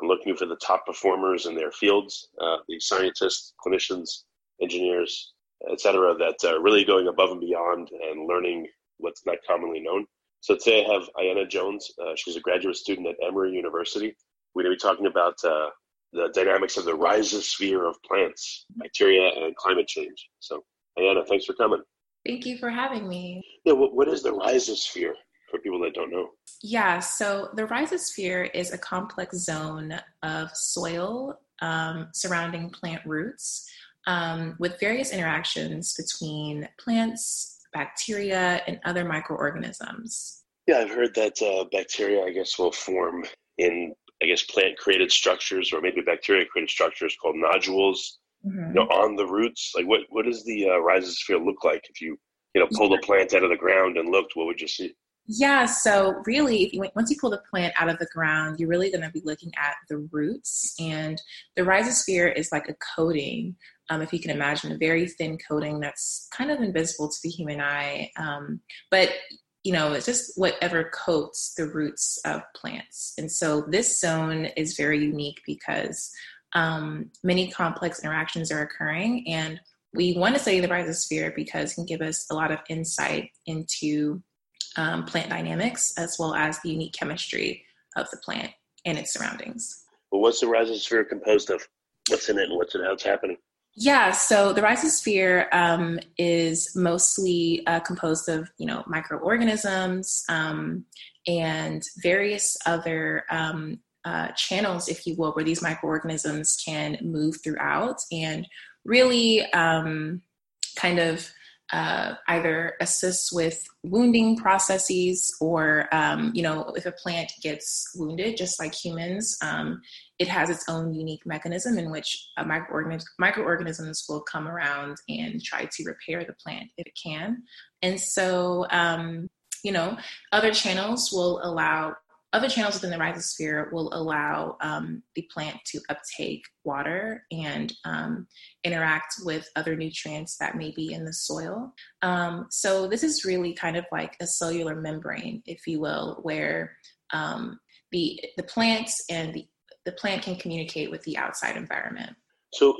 I'm looking for the top performers in their fields, uh, the scientists, clinicians, engineers, etc., that are really going above and beyond and learning what's not commonly known. So today I have Ayanna Jones. Uh, she's a graduate student at Emory University. We're going to be talking about uh, the dynamics of the rhizosphere of plants, bacteria, and climate change. So, Ayanna, thanks for coming. Thank you for having me. Yeah, what, what is the rhizosphere? for people that don't know? Yeah, so the rhizosphere is a complex zone of soil um, surrounding plant roots um, with various interactions between plants, bacteria, and other microorganisms. Yeah, I've heard that uh, bacteria, I guess, will form in, I guess, plant created structures or maybe bacteria created structures called nodules. Mm-hmm. You know, on the roots, like what what does the uh, rhizosphere look like if you you know pull yeah. the plant out of the ground and looked? What would you see? Yeah, so really, if you, once you pull the plant out of the ground, you're really going to be looking at the roots. And the rhizosphere is like a coating, um, if you can imagine, a very thin coating that's kind of invisible to the human eye. Um, but you know, it's just whatever coats the roots of plants. And so this zone is very unique because um, many complex interactions are occurring. And we want to study the rhizosphere because it can give us a lot of insight into um, plant dynamics as well as the unique chemistry of the plant and its surroundings. Well, what's the rhizosphere composed of? What's in it and what's it, how it's happening? Yeah, so the rhizosphere um, is mostly uh, composed of, you know, microorganisms um, and various other um, uh, channels, if you will, where these microorganisms can move throughout and really um, kind of uh, either assist with wounding processes or um, you know if a plant gets wounded just like humans um, it has its own unique mechanism in which microorganisms, microorganisms will come around and try to repair the plant if it can. And so um, you know other channels will allow other channels within the rhizosphere will allow um, the plant to uptake water and um, interact with other nutrients that may be in the soil. Um, so, this is really kind of like a cellular membrane, if you will, where um, the, the plants and the, the plant can communicate with the outside environment. So,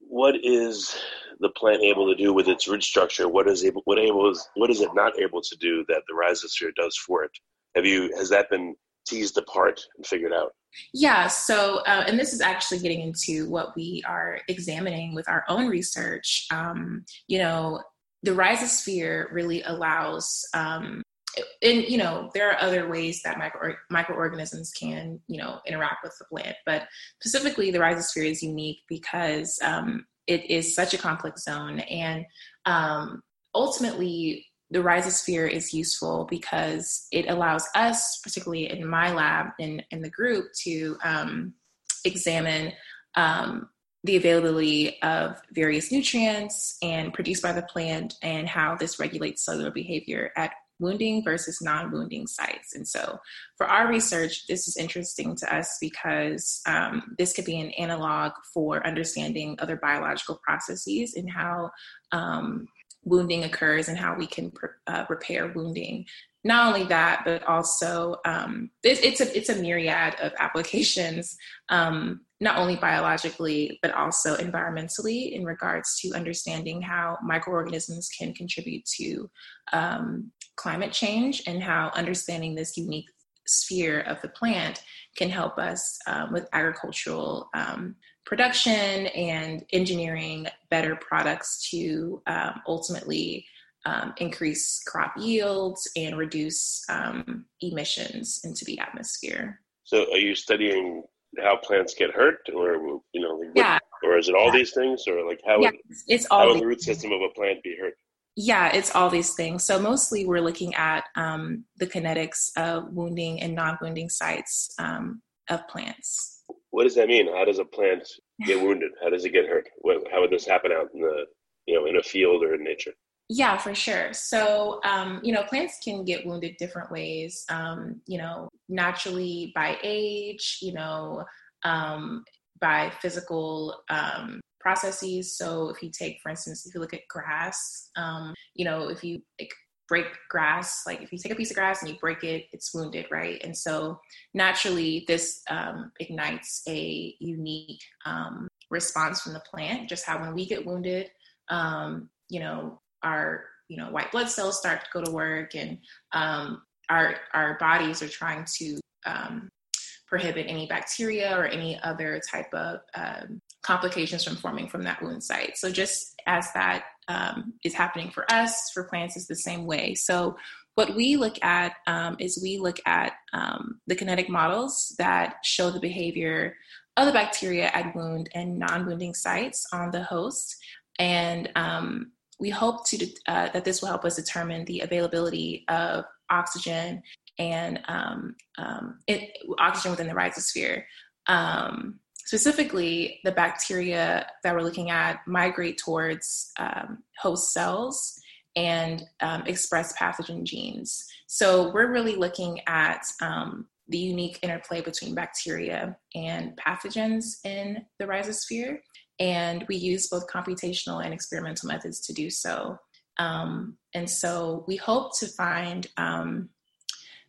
what is the plant able to do with its root structure? What is able, what able what is it not able to do that the rhizosphere does for it? Have you has that been teased apart and figured out? Yeah, so, uh, and this is actually getting into what we are examining with our own research. Um, you know, the rhizosphere really allows, um, and you know, there are other ways that micro, microorganisms can, you know, interact with the plant, but specifically the rhizosphere is unique because um, it is such a complex zone. And um, ultimately, the rhizosphere is useful because it allows us, particularly in my lab and in, in the group, to um, examine um, the availability of various nutrients and produced by the plant and how this regulates cellular behavior at wounding versus non-wounding sites. And so for our research, this is interesting to us because um, this could be an analog for understanding other biological processes and how um, wounding occurs and how we can uh, repair wounding. Not only that, but also um, it's, a it's a myriad of applications, um, not only biologically but also environmentally, in regards to understanding how microorganisms can contribute to um, climate change and how understanding this unique sphere of the plant can help us um, with agricultural um, production and engineering better products to um, ultimately um, increase crop yields and reduce um, emissions into the atmosphere. So, are you studying how plants get hurt, or you know, yeah, or or is it all yeah. these things, or like how yeah, would it's all how would the root system of a plant be hurt? Yeah, it's all these things. So mostly we're looking at um, the kinetics of wounding and non-wounding sites um, of plants. What does that mean? How does a plant get wounded? How does it get hurt? How would this happen out in the you know in a field or in nature? Yeah, for sure. So, um, you know, plants can get wounded different ways, um, you know, naturally by age, you know, um, by physical um, processes. So, if you take, for instance, if you look at grass, um, you know, if you like, break grass, like if you take a piece of grass and you break it, it's wounded, right? And so, naturally, this um, ignites a unique response from the plant, just how when we get wounded, you know, our you know white blood cells start to go to work and um, our our bodies are trying to um, prohibit any bacteria or any other type of um, complications from forming from that wound site. So just as that um, is happening for us for plants is the same way. So what we look at um, is we look at um, the kinetic models that show the behavior of the bacteria at wound and non-wounding sites on the host. And um, we hope to uh, that this will help us determine the availability of oxygen and um, um, it, oxygen within the rhizosphere. Um, specifically, the bacteria that we're looking at migrate towards um, host cells and um, express pathogen genes. So we're really looking at um, the unique interplay between bacteria and pathogens in the rhizosphere and we use both computational and experimental methods to do so. Um, and so we hope to find, um,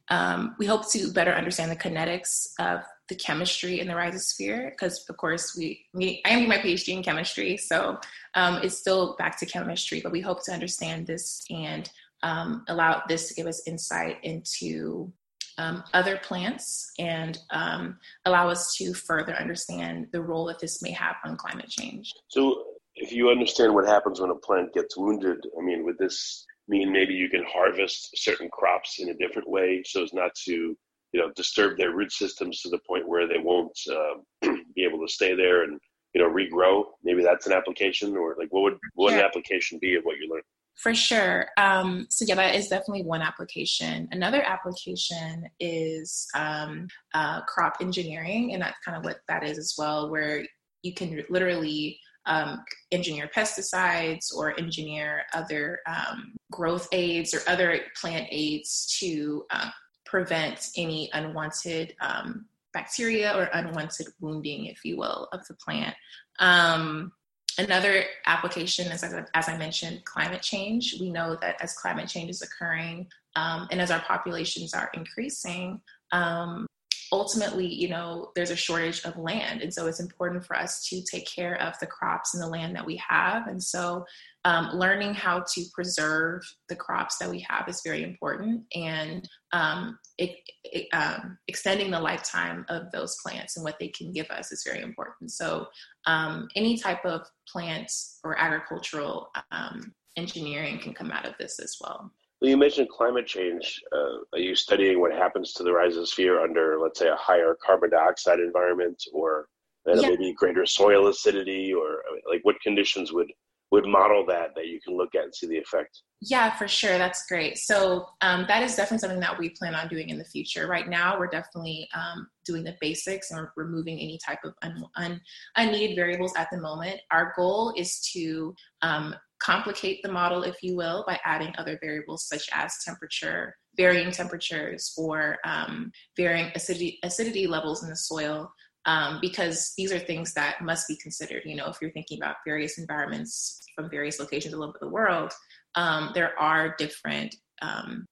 um, we hope to better understand the kinetics of the chemistry in the rhizosphere, because of course we, we, I am doing my PhD in chemistry, so um, it's still back to chemistry, but we hope to understand this and um, allow this to give us insight into um, other plants and um, allow us to further understand the role that this may have on climate change. So, if you understand what happens when a plant gets wounded, I mean, would this mean maybe you can harvest certain crops in a different way so as not to, you know, disturb their root systems to the point where they won't uh, be able to stay there and you know regrow? Maybe that's an application, or like what would what would an application be of what you learned? For sure. Um, so yeah, that is definitely one application. Another application is um, uh, crop engineering, and that's kind of what that is as well, where you can literally um, engineer pesticides or engineer other um, growth aids or other plant aids to uh, prevent any unwanted um, bacteria or unwanted wounding, if you will, of the plant. Um, Another application is, as I mentioned, climate change. We know that as climate change is occurring um, and as our populations are increasing, um, ultimately, you know, there's a shortage of land. And so it's important for us to take care of the crops and the land that we have. And so um, learning how to preserve the crops that we have is very important. And um, it, it, um, extending the lifetime of those plants and what they can give us is very important. So um, any type of plants or agricultural um, engineering can come out of this as well. Well, you mentioned climate change. Uh, are you studying what happens to the rhizosphere under, let's say, a higher carbon dioxide environment, or yeah. maybe greater soil acidity, or like what conditions would would model that that you can look at and see the effect? Yeah, for sure. That's great. So um, that is definitely something that we plan on doing in the future. Right now, we're definitely um, doing the basics and removing any type of un- un- unneeded variables at the moment. Our goal is to um, complicate the model, if you will, by adding other variables such as temperature, varying temperatures, or um, varying acidity, acidity levels in the soil. Um, because these are things that must be considered. You know, if you're thinking about various environments from various locations all over the world, um, there are different, um,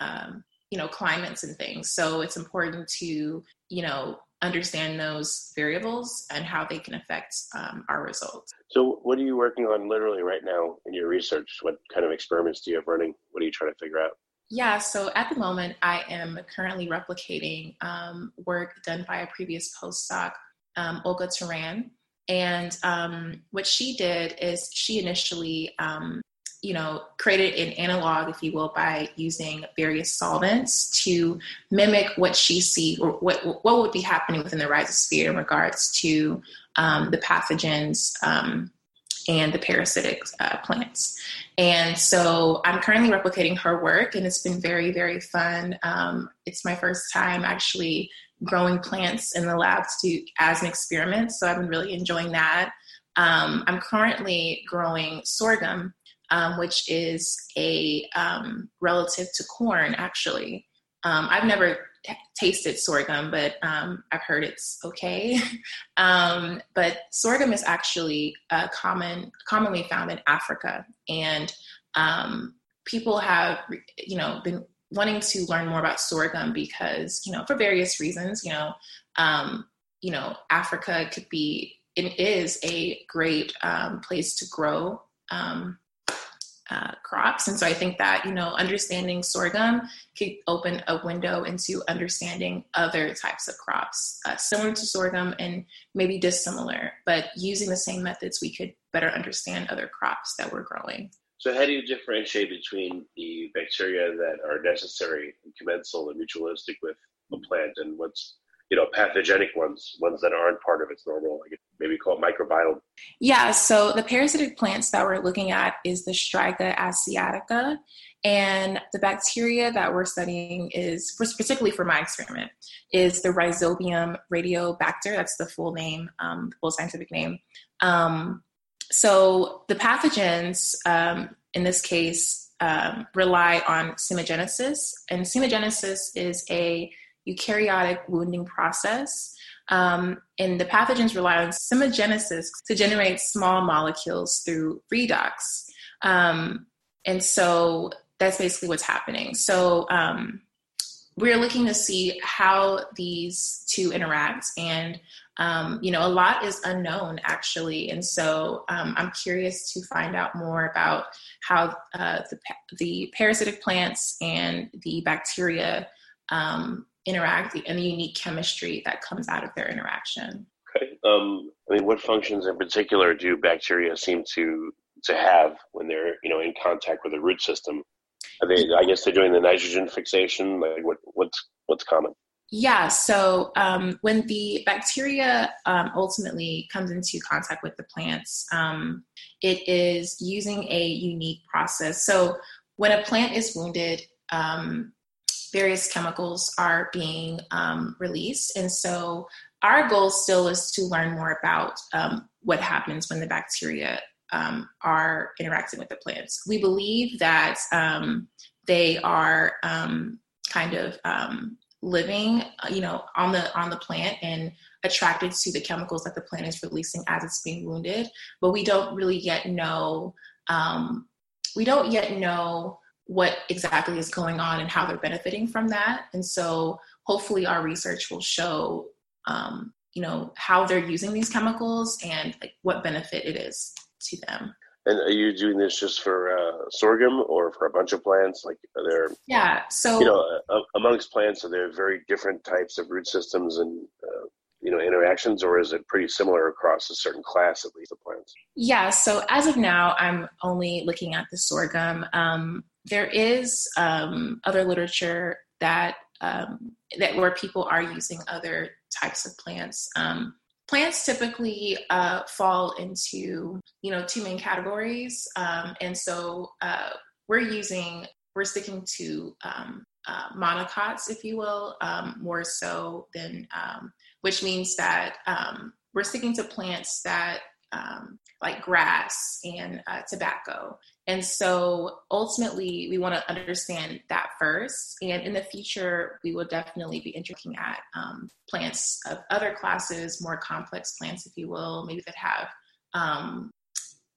um, you know, climates and things. So it's important to, you know, understand those variables and how they can affect um, our results. So, what are you working on literally right now in your research? What kind of experiments do you have running? What are you trying to figure out? Yeah, so at the moment, I am currently replicating um, work done by a previous postdoc, um, Olga Turan. And um, what she did is she initially um, you know, created an analog, if you will, by using various solvents to mimic what she see or what what would be happening within the rhizosphere in regards to um, the pathogens um, and the parasitic uh, plants. And so I'm currently replicating her work, and it's been very, very fun. Um, it's my first time actually growing plants in the lab to as an experiment, so I've been really enjoying that. Um, I'm currently growing sorghum, um, which is a um, relative to corn, actually. Um, I've never tasted sorghum, but um, I've heard it's okay. um, but sorghum is actually uh, common, commonly found in Africa, and um, people have, you know, been wanting to learn more about sorghum because, you know, for various reasons, you know, um, you know, Africa could be, it is a great um, place to grow um, uh, crops. And so I think that, you know, understanding sorghum could open a window into understanding other types of crops, uh, similar to sorghum and maybe dissimilar, but using the same methods, we could better understand other crops that we're growing. So, how do you differentiate between the bacteria that are necessary and commensal and mutualistic with a plant and what's you know pathogenic ones ones that aren't part of its normal like maybe call it microbiome. Yeah so the parasitic plants that we're looking at is the striga asiatica and the bacteria that we're studying is particularly for my experiment is the rhizobium radiobacter. That's the full name um, the full scientific name. Um, so the pathogens um, in this case um, rely on semagenesis and semagenesis is a eukaryotic wounding process. Um, and the pathogens rely on semagenesis to generate small molecules through redox. Um, and so that's basically what's happening. So um, we're looking to see how these two interact. And, um, you know, a lot is unknown actually. And so um, I'm curious to find out more about how uh, the, the parasitic plants and the bacteria um, interact and the unique chemistry that comes out of their interaction. Okay. Um, I mean, what functions in particular do bacteria seem to to have when they're you know in contact with the root system? Are they? I guess they're doing the nitrogen fixation. Like what what's what's common? Yeah, so um, when the bacteria um, ultimately comes into contact with the plants, um, it is using a unique process. So when a plant is wounded, um, various chemicals are being um, released. And so our goal still is to learn more about um, what happens when the bacteria um, are interacting with the plants. We believe that um, they are um, kind of um, living, you know, on the on the plant and attracted to the chemicals that the plant is releasing as it's being wounded. But we don't really yet know. we don't yet know what exactly is going on and how they're benefiting from that. And so hopefully our research will show, um, you know, how they're using these chemicals and like what benefit it is to them. And are you doing this just for uh, sorghum or for a bunch of plants? Like, are there? Yeah. So you know, uh, amongst plants, are there very different types of root systems and uh, you know interactions, or is it pretty similar across a certain class at least of plants? Yeah. So as of now, I'm only looking at the sorghum. Um, there is um, other literature that um, that where people are using other types of plants. Um, plants typically uh, fall into you know two main categories, um, and so uh, we're using we're sticking to um, uh, monocots, if you will, um, more so than which means that we're sticking to plants that like grass and uh, tobacco. And so ultimately, we want to understand that first. And in the future, we will definitely be looking at um, plants of other classes, more complex plants, if you will, maybe that have um,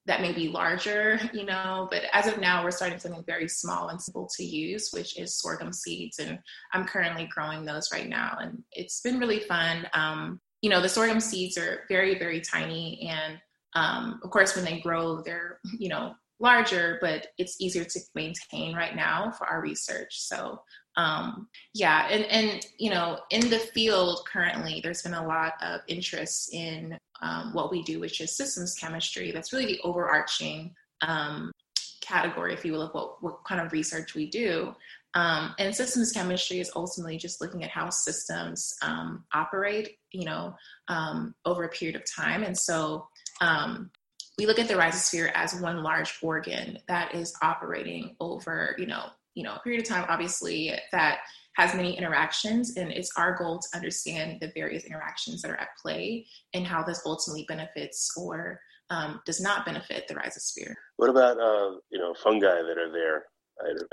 that may be larger, you know. But as of now, we're starting something very small and simple to use, which is sorghum seeds. And I'm currently growing those right now. And it's been really fun. Um, you know, the sorghum seeds are very, very tiny. And um, of course, when they grow, they're, you know, larger, but it's easier to maintain right now for our research. So um, yeah, and and you know, in the field currently, there's been a lot of interest in um, what we do, which is systems chemistry. That's really the overarching um, category, if you will, of what, what kind of research we do. Um, and systems chemistry is ultimately just looking at how systems um, operate, you know, um, over a period of time. And so um, we look at the rhizosphere as one large organ that is operating over, you know, you know, a period of time, obviously, that has many interactions. And it's our goal to understand the various interactions that are at play and how this ultimately benefits or um, does not benefit the rhizosphere. What about, uh, you know, fungi that are there?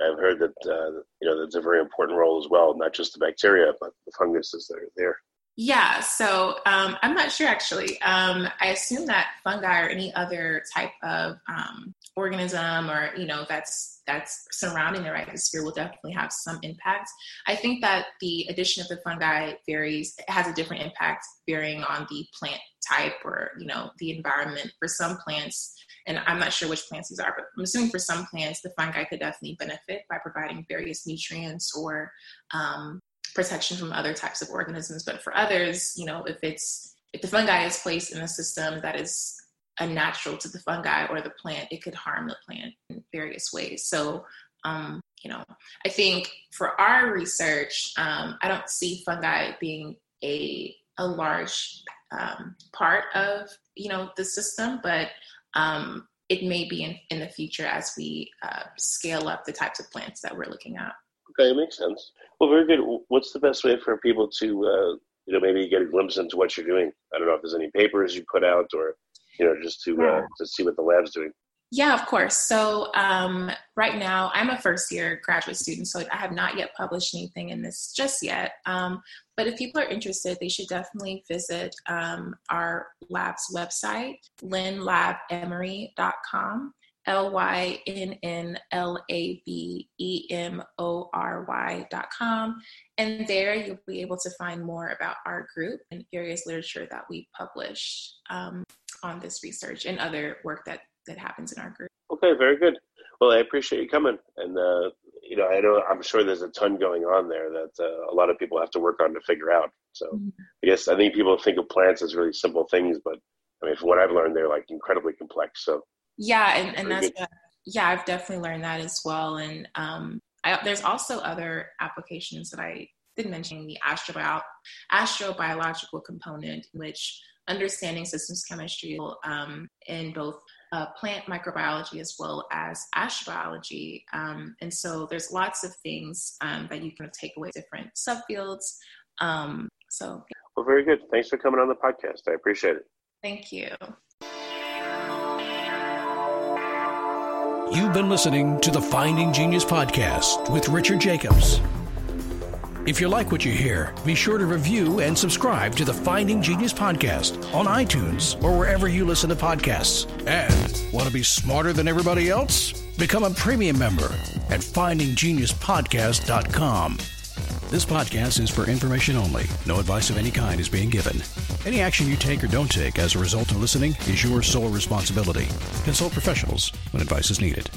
I, have heard that, uh, you know, that's a very important role as well, not just the bacteria, but the funguses that are there. Yeah, so um, I'm not sure actually. Um, I assume that fungi or any other type of um, organism or you know that's that's surrounding the rhizosphere will definitely have some impact. I think that the addition of the fungi varies it has a different impact varying on the plant type or you know the environment. For some plants, and I'm not sure which plants these are, but I'm assuming for some plants the fungi could definitely benefit by providing various nutrients or um, protection from other types of organisms. But for others, you know, if it's if the fungi is placed in a system that is unnatural to the fungi or the plant, it could harm the plant in various ways. So, um, you know, I think for our research, um, I don't see fungi being a a large um, part of you know the system, but um, it may be in, in the future as we uh, scale up the types of plants that we're looking at. Okay, it makes sense. Well, very good. What's the best way for people to, uh, you know, maybe get a glimpse into what you're doing? I don't know if there's any papers you put out or, you know, just to uh, to see what the lab's doing. Yeah, of course. So um, right now, I'm a first year graduate student, so I have not yet published anything in this just yet. Um, but if people are interested, they should definitely visit um, our lab's website, lynnlabemory.com. L Y N N L A B E M O R Y dot com. And there you'll be able to find more about our group and various literature that we publish um, on this research and other work that, that happens in our group. Okay, very good. Well, I appreciate you coming. And, uh, you know, I know I'm sure there's a ton going on there that uh, a lot of people have to work on to figure out. So mm-hmm. I guess I think people think of plants as really simple things, but I mean, from what I've learned, they're like incredibly complex. So yeah, and, and that's what, yeah, I've definitely learned that as well. And um, I, there's also other applications that I did mention the astrobio- astrobiological component, which understanding systems chemistry um, in both uh, plant microbiology as well as astrobiology. Um, and so there's lots of things um, that you can take away different subfields. Um, so, well, very good. Thanks for coming on the podcast. I appreciate it. Thank you. You've been listening to the Finding Genius podcast with Richard Jacobs. If you like what you hear, be sure to review and subscribe to the Finding Genius podcast on iTunes or wherever you listen to podcasts. And want to be smarter than everybody else? Become a premium member at findinggeniuspodcast.com. This podcast is for information only. No advice of any kind is being given. Any action you take or don't take as a result of listening is your sole responsibility. Consult professionals when advice is needed.